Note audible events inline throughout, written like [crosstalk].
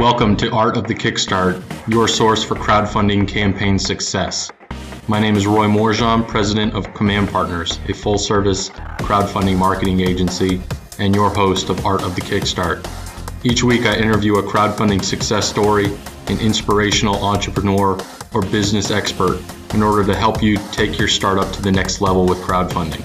Welcome to Art of the Kickstart, your source for crowdfunding campaign success. My name is Roy Morejon, president of Command Partners, a full service crowdfunding marketing agency, and your host of Art of the Kickstart. Each week, I interview a crowdfunding success story, an inspirational entrepreneur, or business expert in order to help you take your startup to the next level with crowdfunding.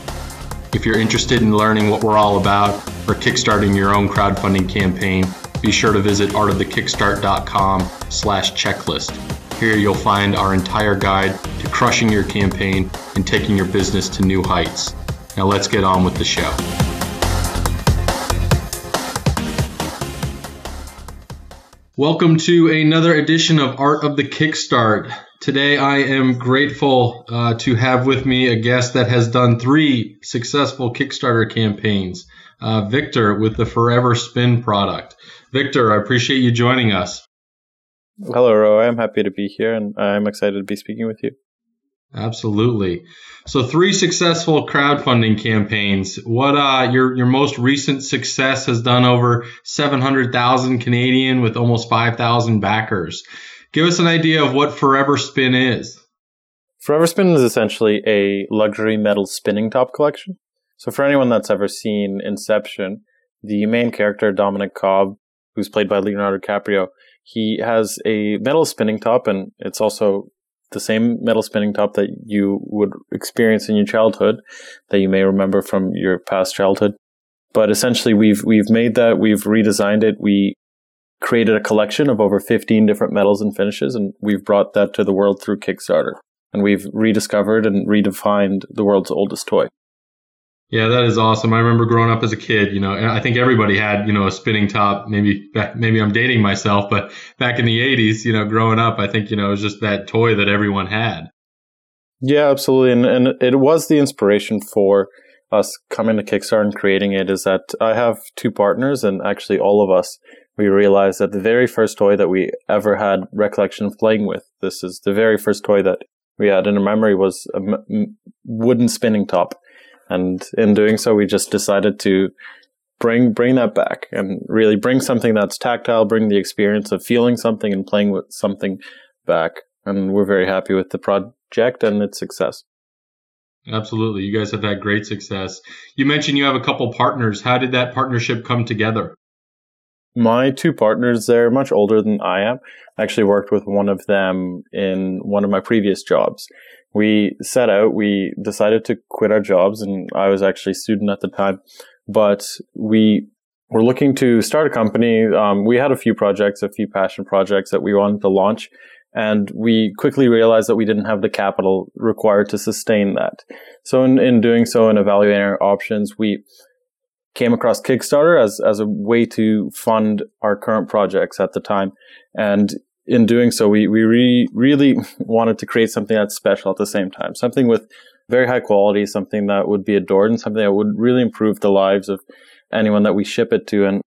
If you're interested in learning what we're all about or kickstarting your own crowdfunding campaign, be sure to visit artofthekickstart.com slash checklist. Here you'll find our entire guide to crushing your campaign and taking your business to new heights. Now let's get on with the show. Welcome to another edition of Art of the Kickstart. Today I am grateful uh, to have with me a guest that has done three successful Kickstarter campaigns, uh, Viktor with the Forever Spin product. Viktor, I appreciate you joining us. Hello, Roy. I'm happy to be here and I'm excited to be speaking with you. Absolutely. So three successful crowdfunding campaigns. What uh your your most recent success has done over 700,000 Canadian with almost 5,000 backers. Give us an idea of what Forever Spin is. Forever Spin is essentially a luxury metal spinning top collection. So for anyone that's ever seen Inception, the main character Dominic Cobb who's played by Leonardo DiCaprio, he has a metal spinning top, and it's also the same metal spinning top that you would experience in your childhood, that you may remember from your past childhood. But essentially, we've we've made that, we've redesigned it, we created a collection of over 15 different metals and finishes, and we've brought that to the world through Kickstarter. And we've rediscovered and redefined the world's oldest toy. Yeah, that is awesome. I remember growing up as a kid, you know, I think everybody had, you know, a spinning top. Maybe, maybe I'm dating myself, but back in the 80s, you know, growing up, I think, you know, it was just that toy that everyone had. Yeah, absolutely. And, and it was the inspiration for us coming to Kickstarter and creating it is that I have two partners and actually all of us, we realized that the very first toy that we ever had recollection of playing with, this is the very first toy that we had in a memory was a wooden spinning top and in doing so, we just decided to bring bring that back and really bring something that's tactile, bring the experience of feeling something and playing with something back. And we're very happy with the project and its success. Absolutely. You guys have had great success. You mentioned you have a couple partners. How did that partnership come together? My two partners, they're much older than I am. I actually worked with one of them in one of my previous jobs we set out, we decided to quit our jobs, and I was actually a student at the time, but we were looking to start a company. Um, we had a few projects, a few passion projects that we wanted to launch, and we quickly realized that we didn't have the capital required to sustain that. So in, in doing so and evaluating our options, we came across Kickstarter as, as a way to fund our current projects at the time. And in doing so, we, we re- really wanted to create something that's special at the same time, something with very high quality, something that would be adored and something that would really improve the lives of anyone that we ship it to. And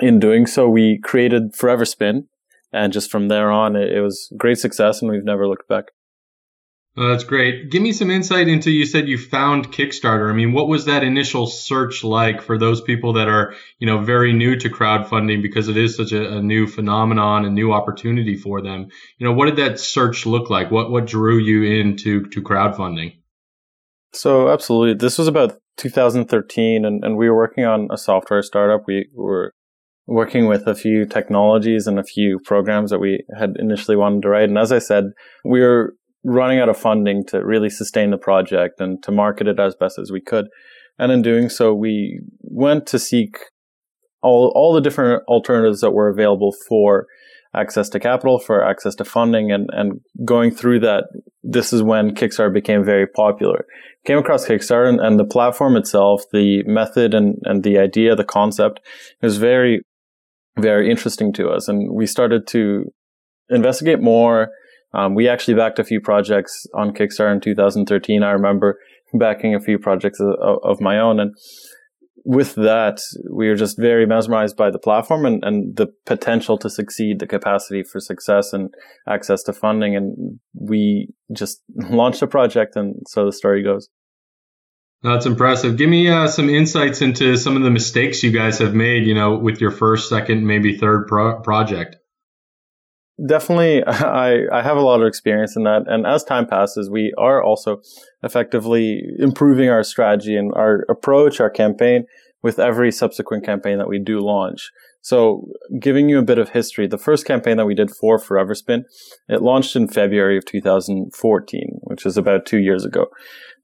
in doing so, we created Forever Spin. And just from there on, it, it was great success and we've never looked back. Oh, that's great. Give me some insight into you said you found Kickstarter. I mean, what was that initial search like for those people that are, you know, very new to crowdfunding because it is such a, a, new phenomenon, a new opportunity for them. You know, what did that search look like? What what drew you into to crowdfunding? So absolutely. This was about 2013 and, and we were working on a software startup. We were working with a few technologies and a few programs that we had initially wanted to write. And as I said, we were running out of funding to really sustain the project and to market it as best as we could. And in doing so, we went to seek all, all the different alternatives that were available for access to capital, for access to funding, and, and going through that, this is when Kickstarter became very popular. Came across Kickstarter and, and the platform itself, the method and, and the idea, the concept was very, very interesting to us. And we started to investigate more, um, we actually backed a few projects on Kickstarter in 2013. I remember backing a few projects of, of my own. And with that, we were just very mesmerized by the platform and, and the potential to succeed, the capacity for success and access to funding. And we just [laughs] launched a project. And so the story goes. That's impressive. Give me uh, some insights into some of the mistakes you guys have made, you know, with your first, second, maybe third pro- project. Definitely, [laughs] I, I have a lot of experience in that. And as time passes, we are also effectively improving our strategy and our approach, our campaign with every subsequent campaign that we do launch. So giving you a bit of history, the first campaign that we did for forever spin it launched in February of 2014, which is about two years ago.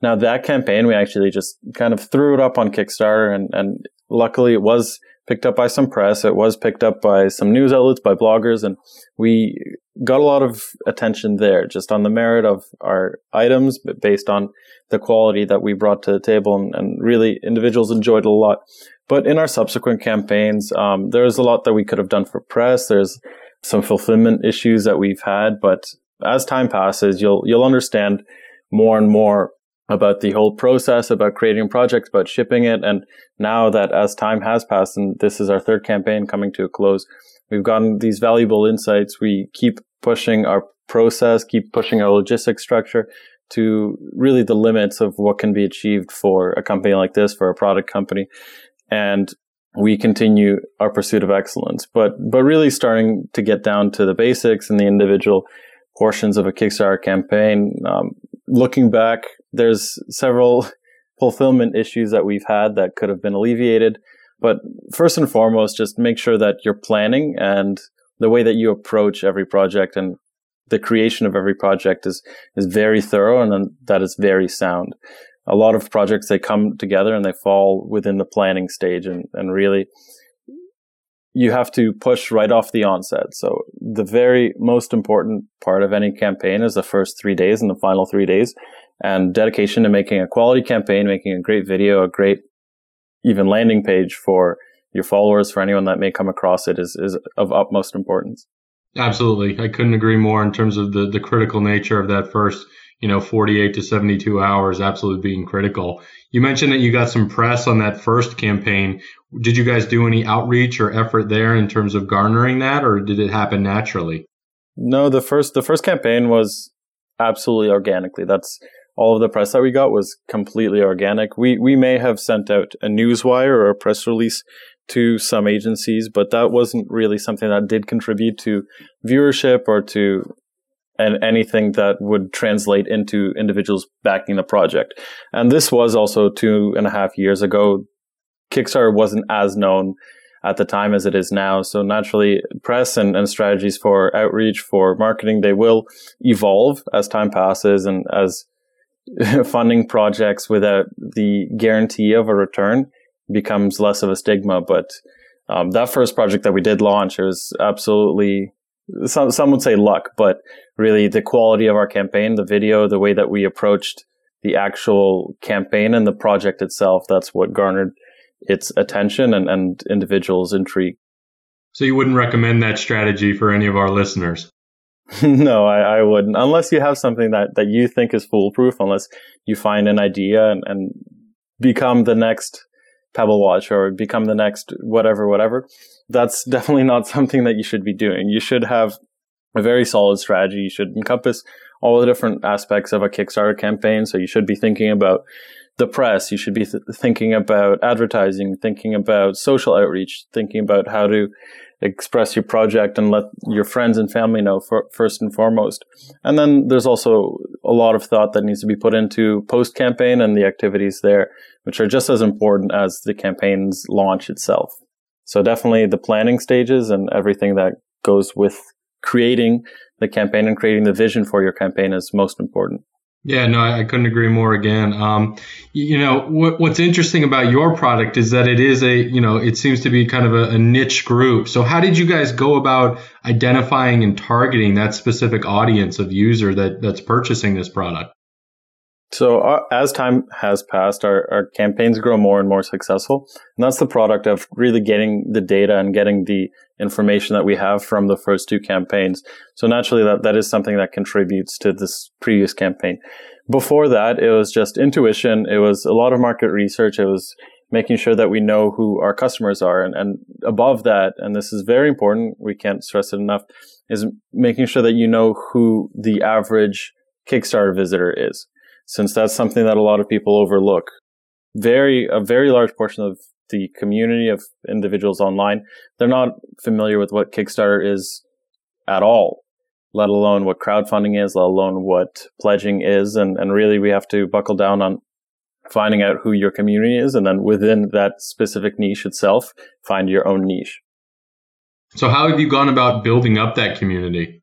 Now that campaign, we actually just kind of threw it up on Kickstarter and, and luckily it was picked up by some press. It was picked up by some news outlets, by bloggers, and we got a lot of attention there just on the merit of our items, but based on the quality that we brought to the table. And, and really, individuals enjoyed a lot. But in our subsequent campaigns, um, there's a lot that we could have done for press. There's some fulfillment issues that we've had, but as time passes, you'll you'll understand more and more about the whole process, about creating a project, about shipping it. And now that as time has passed, and this is our third campaign coming to a close, we've gotten these valuable insights. We keep pushing our process, keep pushing our logistics structure to really the limits of what can be achieved for a company like this, for a product company. And we continue our pursuit of excellence, but, but really starting to get down to the basics and the individual portions of a Kickstarter campaign. Um, looking back, there's several [laughs] fulfillment issues that we've had that could have been alleviated. But first and foremost, just make sure that you're planning and the way that you approach every project and the creation of every project is, is very thorough and that is very sound. A lot of projects, they come together and they fall within the planning stage and, and really you have to push right off the onset. So the very most important part of any campaign is the first three days and the final three days and dedication to making a quality campaign, making a great video, a great even landing page for your followers, for anyone that may come across it is, is of utmost importance. Absolutely. I couldn't agree more in terms of the, the critical nature of that first, you know, 48 to 72 hours absolutely being critical. You mentioned that you got some press on that first campaign. Did you guys do any outreach or effort there in terms of garnering that or did it happen naturally? No, the first the first campaign was absolutely organically. That's all of the press that we got was completely organic. We we may have sent out a newswire or a press release to some agencies, but that wasn't really something that did contribute to viewership or to and anything that would translate into individuals backing the project. And this was also two and a half years ago. Kickstarter wasn't as known at the time as it is now. So naturally, press and, and strategies for outreach, for marketing, they will evolve as time passes and as [laughs] funding projects without the guarantee of a return becomes less of a stigma. But um, that first project that we did launch, it was absolutely some some would say luck, but really the quality of our campaign, the video, the way that we approached the actual campaign and the project itself, that's what garnered its attention and, and individuals' intrigue. So you wouldn't recommend that strategy for any of our listeners? [laughs] no, I, I, wouldn't. Unless you have something that, that you think is foolproof, unless you find an idea and, and become the next Pebble Watch or become the next whatever, whatever. That's [laughs] definitely not something that you should be doing. You should have a very solid strategy. You should encompass all the different aspects of a Kickstarter campaign. So you should be thinking about the press. You should be th- thinking about advertising, thinking about social outreach, thinking about how to express your project and let your friends and family know for, first and foremost. And then there's also a lot of thought that needs to be put into post campaign and the activities there, which are just as important as the campaign's launch itself. So definitely the planning stages and everything that goes with creating the campaign and creating the vision for your campaign is most important. Yeah, no, I couldn't agree more again. Um, you know, what, what's interesting about your product is that it is a, you know, it seems to be kind of a, a, niche group. So how did you guys go about identifying and targeting that specific audience of user that, that's purchasing this product? So uh, as time has passed, our, our campaigns grow more and more successful. And that's the product of really getting the data and getting the information that we have from the first two campaigns. So naturally that, that is something that contributes to this previous campaign. Before that, it was just intuition. It was a lot of market research. It was making sure that we know who our customers are. And, and above that, and this is very important, we can't stress it enough, is making sure that you know who the average Kickstarter visitor is since that's something that a lot of people overlook. very a very large portion of the community of individuals online they're not familiar with what Kickstarter is at all, let alone what crowdfunding is, let alone what pledging is, and and really we have to buckle down on finding out who your community is, and then within that specific niche itself, find your own niche. So, how have you gone about building up that community?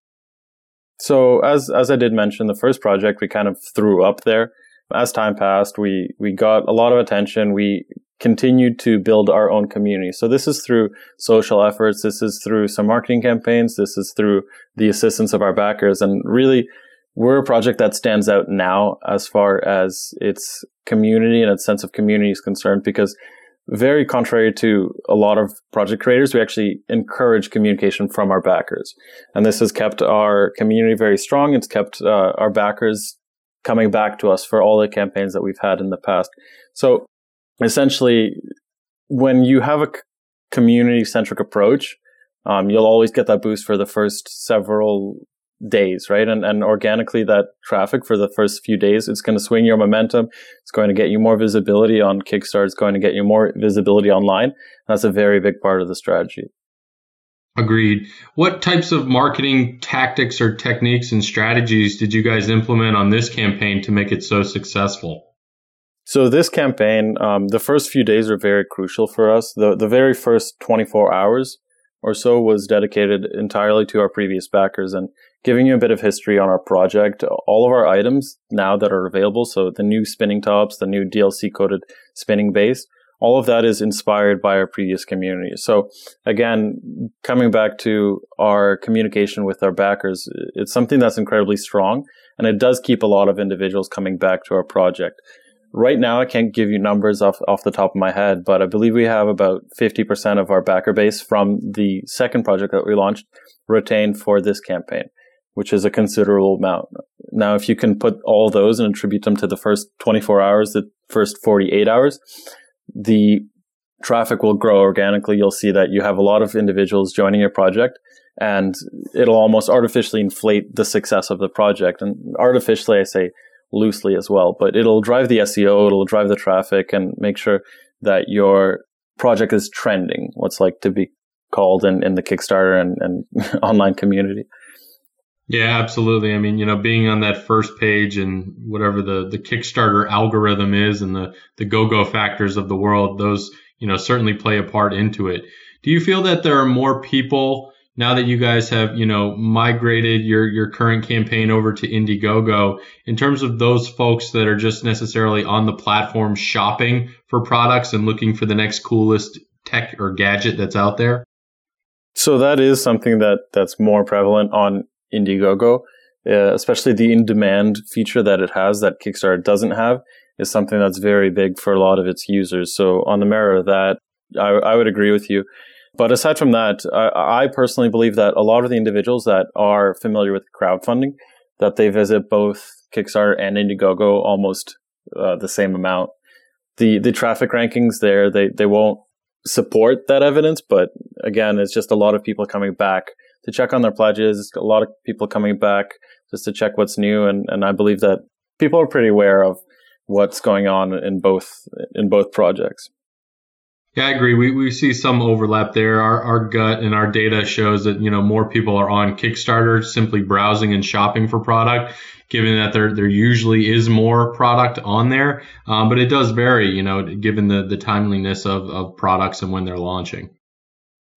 So, as as I did mention, the first project we kind of threw up there. As time passed, we we got a lot of attention. We continued to build our own community. So this is through social efforts. This is through some marketing campaigns. This is through the assistance of our backers. And really, we're a project that stands out now as far as its community and its sense of community is concerned because very contrary to a lot of project creators, we actually encourage communication from our backers. And this has kept our community very strong. It's kept uh, our backers coming back to us for all the campaigns that we've had in the past. So essentially, when you have a community centric approach, um, you'll always get that boost for the first several days, right? And, and organically that traffic for the first few days, it's going to swing your momentum. It's going to get you more visibility on Kickstarter. It's going to get you more visibility online. That's a very big part of the strategy. Agreed. What types of marketing tactics or techniques and strategies did you guys implement on this campaign to make it so successful? So this campaign, um, the first few days are very crucial for us. The the very first 24 hours or so was dedicated entirely to our previous backers and giving you a bit of history on our project. All of our items now that are available, so the new spinning tops, the new DLC coated spinning base, all of that is inspired by our previous community. So again, coming back to our communication with our backers, it's something that's incredibly strong and it does keep a lot of individuals coming back to our project. Right now, I can't give you numbers off, off the top of my head, but I believe we have about 50% of our backer base from the second project that we launched retained for this campaign, which is a considerable amount. Now, if you can put all those and attribute them to the first 24 hours, the first 48 hours, the traffic will grow organically. You'll see that you have a lot of individuals joining your project and it'll almost artificially inflate the success of the project. And artificially, I say loosely as well, but it'll drive the SEO, it'll drive the traffic and make sure that your project is trending, what's like to be called in, in the Kickstarter and, and [laughs] online community. Yeah, absolutely. I mean, you know, being on that first page and whatever the, the Kickstarter algorithm is and the, the go-go factors of the world, those, you know, certainly play a part into it. Do you feel that there are more people now that you guys have, you know, migrated your, your current campaign over to Indiegogo, in terms of those folks that are just necessarily on the platform shopping for products and looking for the next coolest tech or gadget that's out there? So that is something that that's more prevalent on Indiegogo, uh, especially the in-demand feature that it has that Kickstarter doesn't have is something that's very big for a lot of its users. So on the merit of that, I, I would agree with you. But aside from that, I, I, personally believe that a lot of the individuals that are familiar with crowdfunding, that they visit both Kickstarter and Indiegogo almost uh, the same amount. The the traffic rankings there, they they won't support that evidence, but again, it's just a lot of people coming back to check on their pledges. A lot of people coming back just to check what's new, and and I believe that people are pretty aware of what's going on in both in both projects. Yeah, I agree. We, we see some overlap there. Our, our gut and our data shows that, you know, more people are on Kickstarter simply browsing and shopping for product, given that there, there usually is more product on there. Um, but it does vary, you know, given the, the timeliness of, of products and when they're launching.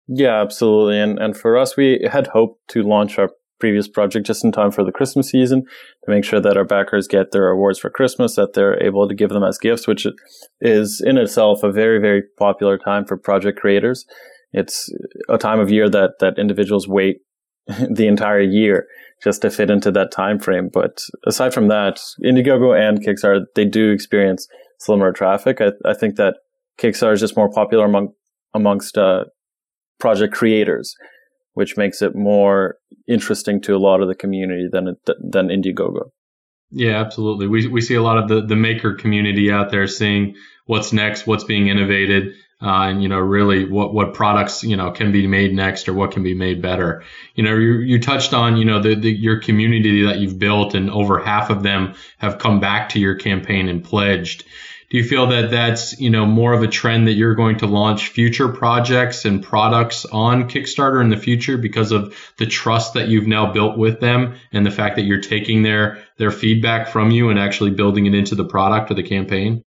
Yeah, absolutely. And, and for us, we had hoped to launch our previous project just in time for the Christmas season to make sure that our backers get their awards for Christmas, that they're able to give them as gifts, which is in itself a very, very popular time for project creators. It's a time of year that, that individuals wait [laughs] the entire year just to fit into that time frame. But aside from that, Indiegogo and Kickstarter, they do experience slimmer traffic. I, I think that Kickstarter is just more popular among amongst uh, project creators which makes it more interesting to a lot of the community than than Indiegogo. Yeah, absolutely. We we see a lot of the the maker community out there seeing what's next, what's being innovated, uh, and you know really what what products you know can be made next or what can be made better. You know, you you touched on you know the, the your community that you've built, and over half of them have come back to your campaign and pledged. Do you feel that that's you know more of a trend that you're going to launch future projects and products on Kickstarter in the future because of the trust that you've now built with them and the fact that you're taking their their feedback from you and actually building it into the product or the campaign?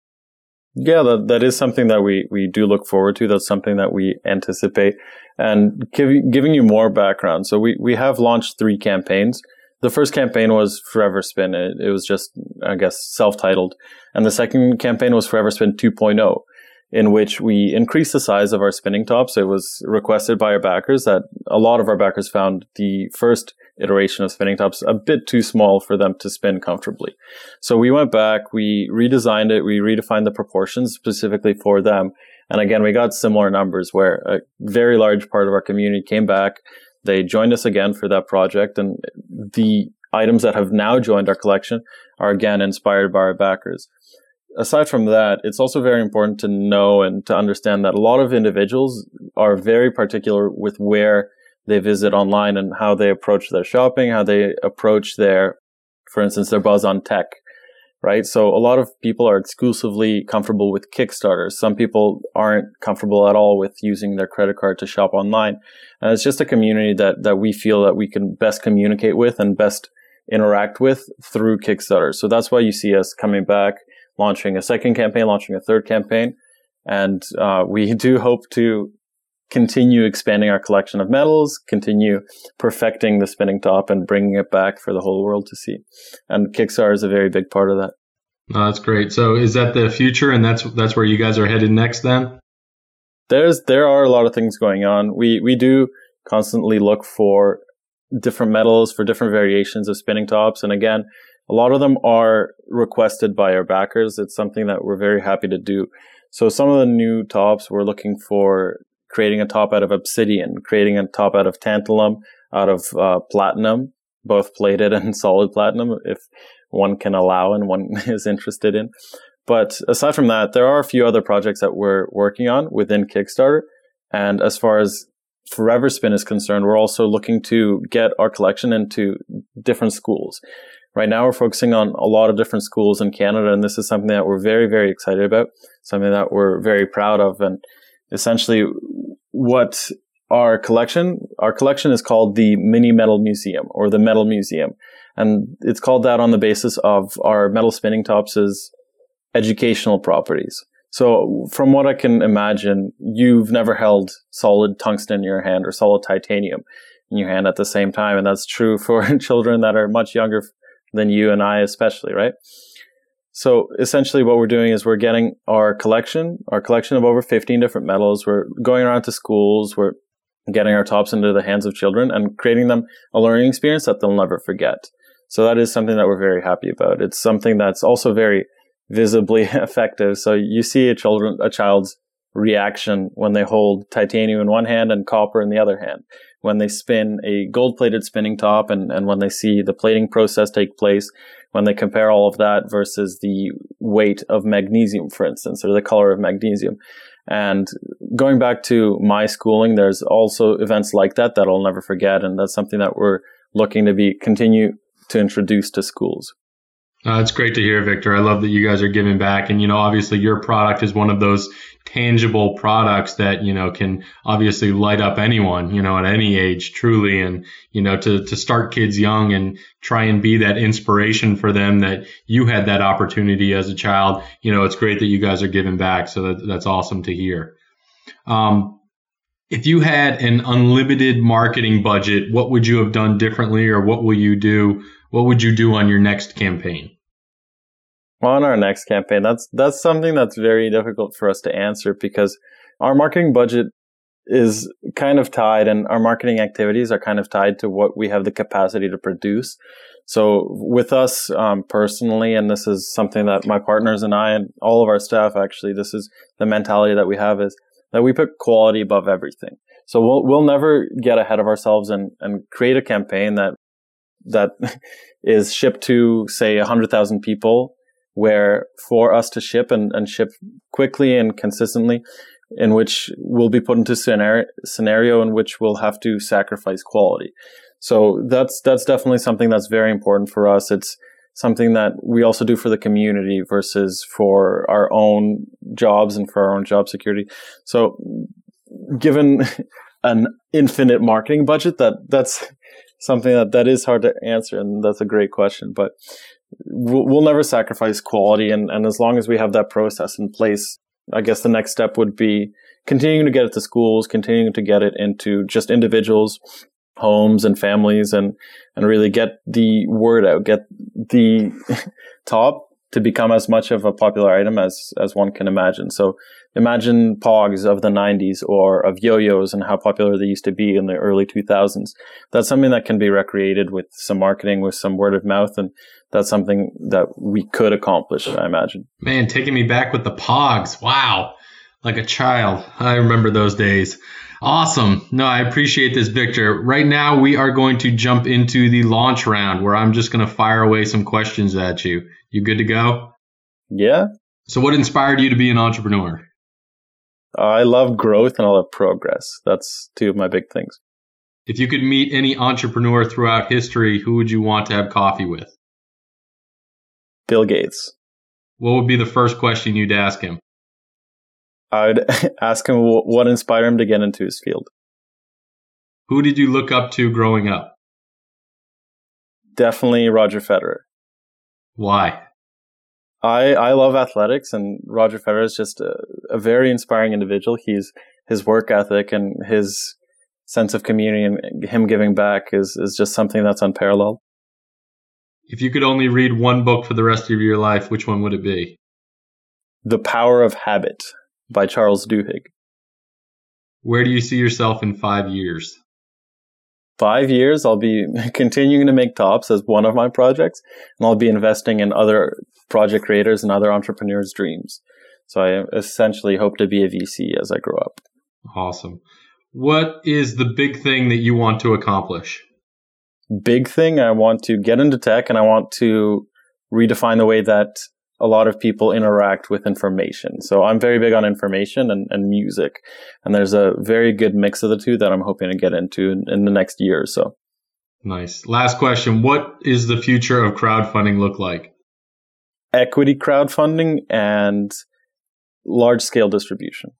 Yeah, that, that is something that we, we do look forward to. That's something that we anticipate. And give, giving you more background. So we, we have launched three campaigns. The first campaign was Forever Spin. It, it was just, I guess, self-titled. And the second campaign was Forever Spin 2.0, in which we increased the size of our spinning tops. It was requested by our backers that a lot of our backers found the first iteration of spinning tops a bit too small for them to spin comfortably. So we went back, we redesigned it, we redefined the proportions specifically for them. And again, we got similar numbers where a very large part of our community came back. They joined us again for that project. And the items that have now joined our collection are again inspired by our backers. Aside from that, it's also very important to know and to understand that a lot of individuals are very particular with where they visit online and how they approach their shopping, how they approach their, for instance, their buzz on tech, right? So a lot of people are exclusively comfortable with Kickstarter. Some people aren't comfortable at all with using their credit card to shop online. And it's just a community that, that we feel that we can best communicate with and best interact with through Kickstarter. So that's why you see us coming back, launching a second campaign, launching a third campaign. And uh, we [laughs] do hope to continue expanding our collection of metals, continue perfecting the spinning top and bringing it back for the whole world to see. And Kickstarter is a very big part of that. Oh, that's great. So is that the future and that's that's where you guys are headed next then? There's there are a lot of things going on. We we do constantly look for different metals for different variations of spinning tops and again, a lot of them are requested by our backers. It's something that we're very happy to do. So some of the new tops we're looking for creating a top out of obsidian, creating a top out of tantalum, out of uh, platinum, both plated [laughs] and solid platinum, if one can allow and one [laughs] is interested in. But aside from that, there are a few other projects that we're working on within Kickstarter. And as far as Forever Spin is concerned, we're also looking to get our collection into different schools. Right now, we're focusing on a lot of different schools in Canada, and this is something that we're very, very excited about, something that we're very proud of. And essentially, what our collection, our collection is called the Mini Metal Museum or the Metal Museum. And it's called that on the basis of our metal spinning tops educational properties. So from what I can imagine, you've never held solid tungsten in your hand or solid titanium in your hand at the same time. And that's true for [laughs] children that are much younger than you and I, especially, right? So essentially what we're doing is we're getting our collection, our collection of over 15 different metals. We're going around to schools. We're getting our tops into the hands of children and creating them a learning experience that they'll never forget. So that is something that we're very happy about. It's something that's also very visibly [laughs] effective. So you see a children, a child's reaction when they hold titanium in one hand and copper in the other hand. When they spin a gold plated spinning top and, and when they see the plating process take place, when they compare all of that versus the weight of magnesium, for instance, or the color of magnesium. And going back to my schooling, there's also events like that that I'll never forget. And that's something that we're looking to be continue to introduce to schools. Uh, it's great to hear, Viktor. I love that you guys are giving back. And, you know, obviously your product is one of those tangible products that, you know, can obviously light up anyone, you know, at any age, truly. And, you know, to, to start kids young and try and be that inspiration for them that you had that opportunity as a child, you know, it's great that you guys are giving back. So that, that's awesome to hear. Um, if you had an unlimited marketing budget, what would you have done differently or what will you do? What would you do on your next campaign? on our next campaign, that's that's something that's very difficult for us to answer because our marketing budget is kind of tied and our marketing activities are kind of tied to what we have the capacity to produce. So with us um, personally, and this is something that my partners and I and all of our staff actually, this is the mentality that we have is that we put quality above everything. So we'll we'll never get ahead of ourselves and and create a campaign that that [laughs] is shipped to say a hundred thousand people where for us to ship and, and ship quickly and consistently, in which we'll be put into scenario scenario in which we'll have to sacrifice quality. So that's that's definitely something that's very important for us. It's something that we also do for the community versus for our own jobs and for our own job security. So given [laughs] an infinite marketing budget, that that's something that, that is hard to answer. And that's a great question, but we'll, we'll never sacrifice quality. And, and as long as we have that process in place, I guess the next step would be continuing to get it to schools, continuing to get it into just individuals, homes and families and, and really get the word out, get the [laughs] top to become as much of a popular item as, as one can imagine. So imagine pogs of the 90s or of yo-yos and how popular they used to be in the early 2000s. That's something that can be recreated with some marketing, with some word of mouth. And that's something that we could accomplish, I imagine. Man, taking me back with the pogs. Wow. Like a child. I remember those days. Awesome. No, I appreciate this, Viktor. Right now, we are going to jump into the launch round where I'm just going to fire away some questions at you. You good to go? Yeah. So, what inspired you to be an entrepreneur? I love growth and I love progress. That's two of my big things. If you could meet any entrepreneur throughout history, who would you want to have coffee with? Bill Gates. What would be the first question you'd ask him? I'd [laughs] ask him what inspired him to get into his field. Who did you look up to growing up? Definitely Roger Federer. Why? I I love athletics, and Roger Federer is just a, a very inspiring individual. He's his work ethic and his sense of community and him giving back is is just something that's unparalleled. If you could only read one book for the rest of your life, which one would it be? The Power of Habit by Charles Duhigg. Where do you see yourself in five years? Five years, I'll be [laughs] continuing to make tops as one of my projects, and I'll be investing in other project creators and other entrepreneurs' dreams. So I essentially hope to be a VC as I grow up. Awesome. What is the big thing that you want to accomplish? Big thing, I want to get into tech and I want to redefine the way that a lot of people interact with information. So I'm very big on information and, and music. And there's a very good mix of the two that I'm hoping to get into in, in the next year or so. Nice. Last question. What is the future of crowdfunding look like? Equity crowdfunding and large scale distribution.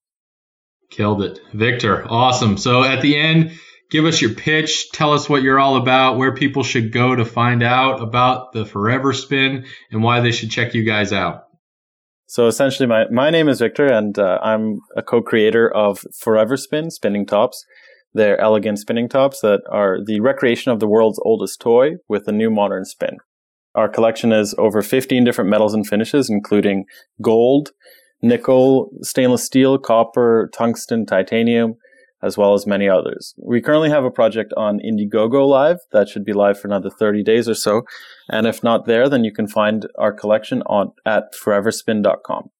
Killed it. Viktor, awesome. So at the end, give us your pitch. Tell us what you're all about, where people should go to find out about the Forever Spin, and why they should check you guys out. So essentially, my, my name is Viktor, and uh, I'm a co creator of Forever Spin spinning tops. They're elegant spinning tops that are the recreation of the world's oldest toy with a new modern spin. Our collection is over 15 different metals and finishes, including gold, nickel, stainless steel, copper, tungsten, titanium, as well as many others. We currently have a project on Indiegogo live that should be live for another 30 days or so. And if not there, then you can find our collection on at foreverspin.com.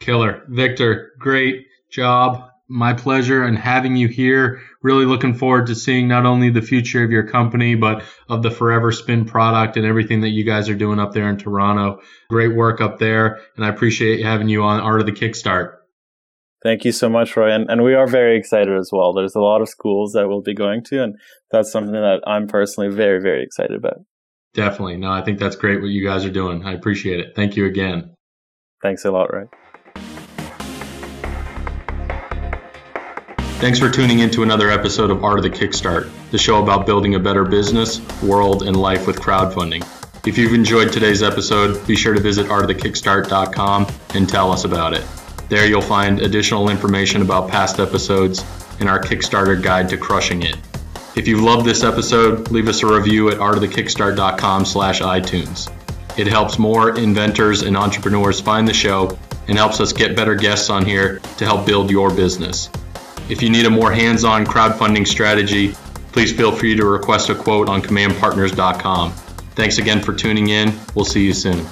Killer. Viktor, great job my pleasure and having you here. Really looking forward to seeing not only the future of your company, but of the Forever Spin product and everything that you guys are doing up there in Toronto. Great work up there. And I appreciate having you on Art of the Kickstart. Thank you so much, Roy. And, and we are very excited as well. There's a lot of schools that we'll be going to, and that's something that I'm personally very, very excited about. Definitely. No, I think that's great what you guys are doing. I appreciate it. Thank you again. Thanks a lot, Roy. Thanks for tuning in to another episode of Art of the Kickstart, the show about building a better business, world, and life with crowdfunding. If you've enjoyed today's episode, be sure to visit artofthekickstart.com and tell us about it. There you'll find additional information about past episodes and our Kickstarter guide to crushing it. If you've loved this episode, leave us a review at artofthekickstart.com slash iTunes. It helps more inventors and entrepreneurs find the show and helps us get better guests on here to help build your business. If you need a more hands on crowdfunding strategy, please feel free to request a quote on commandpartners.com. Thanks again for tuning in. We'll see you soon.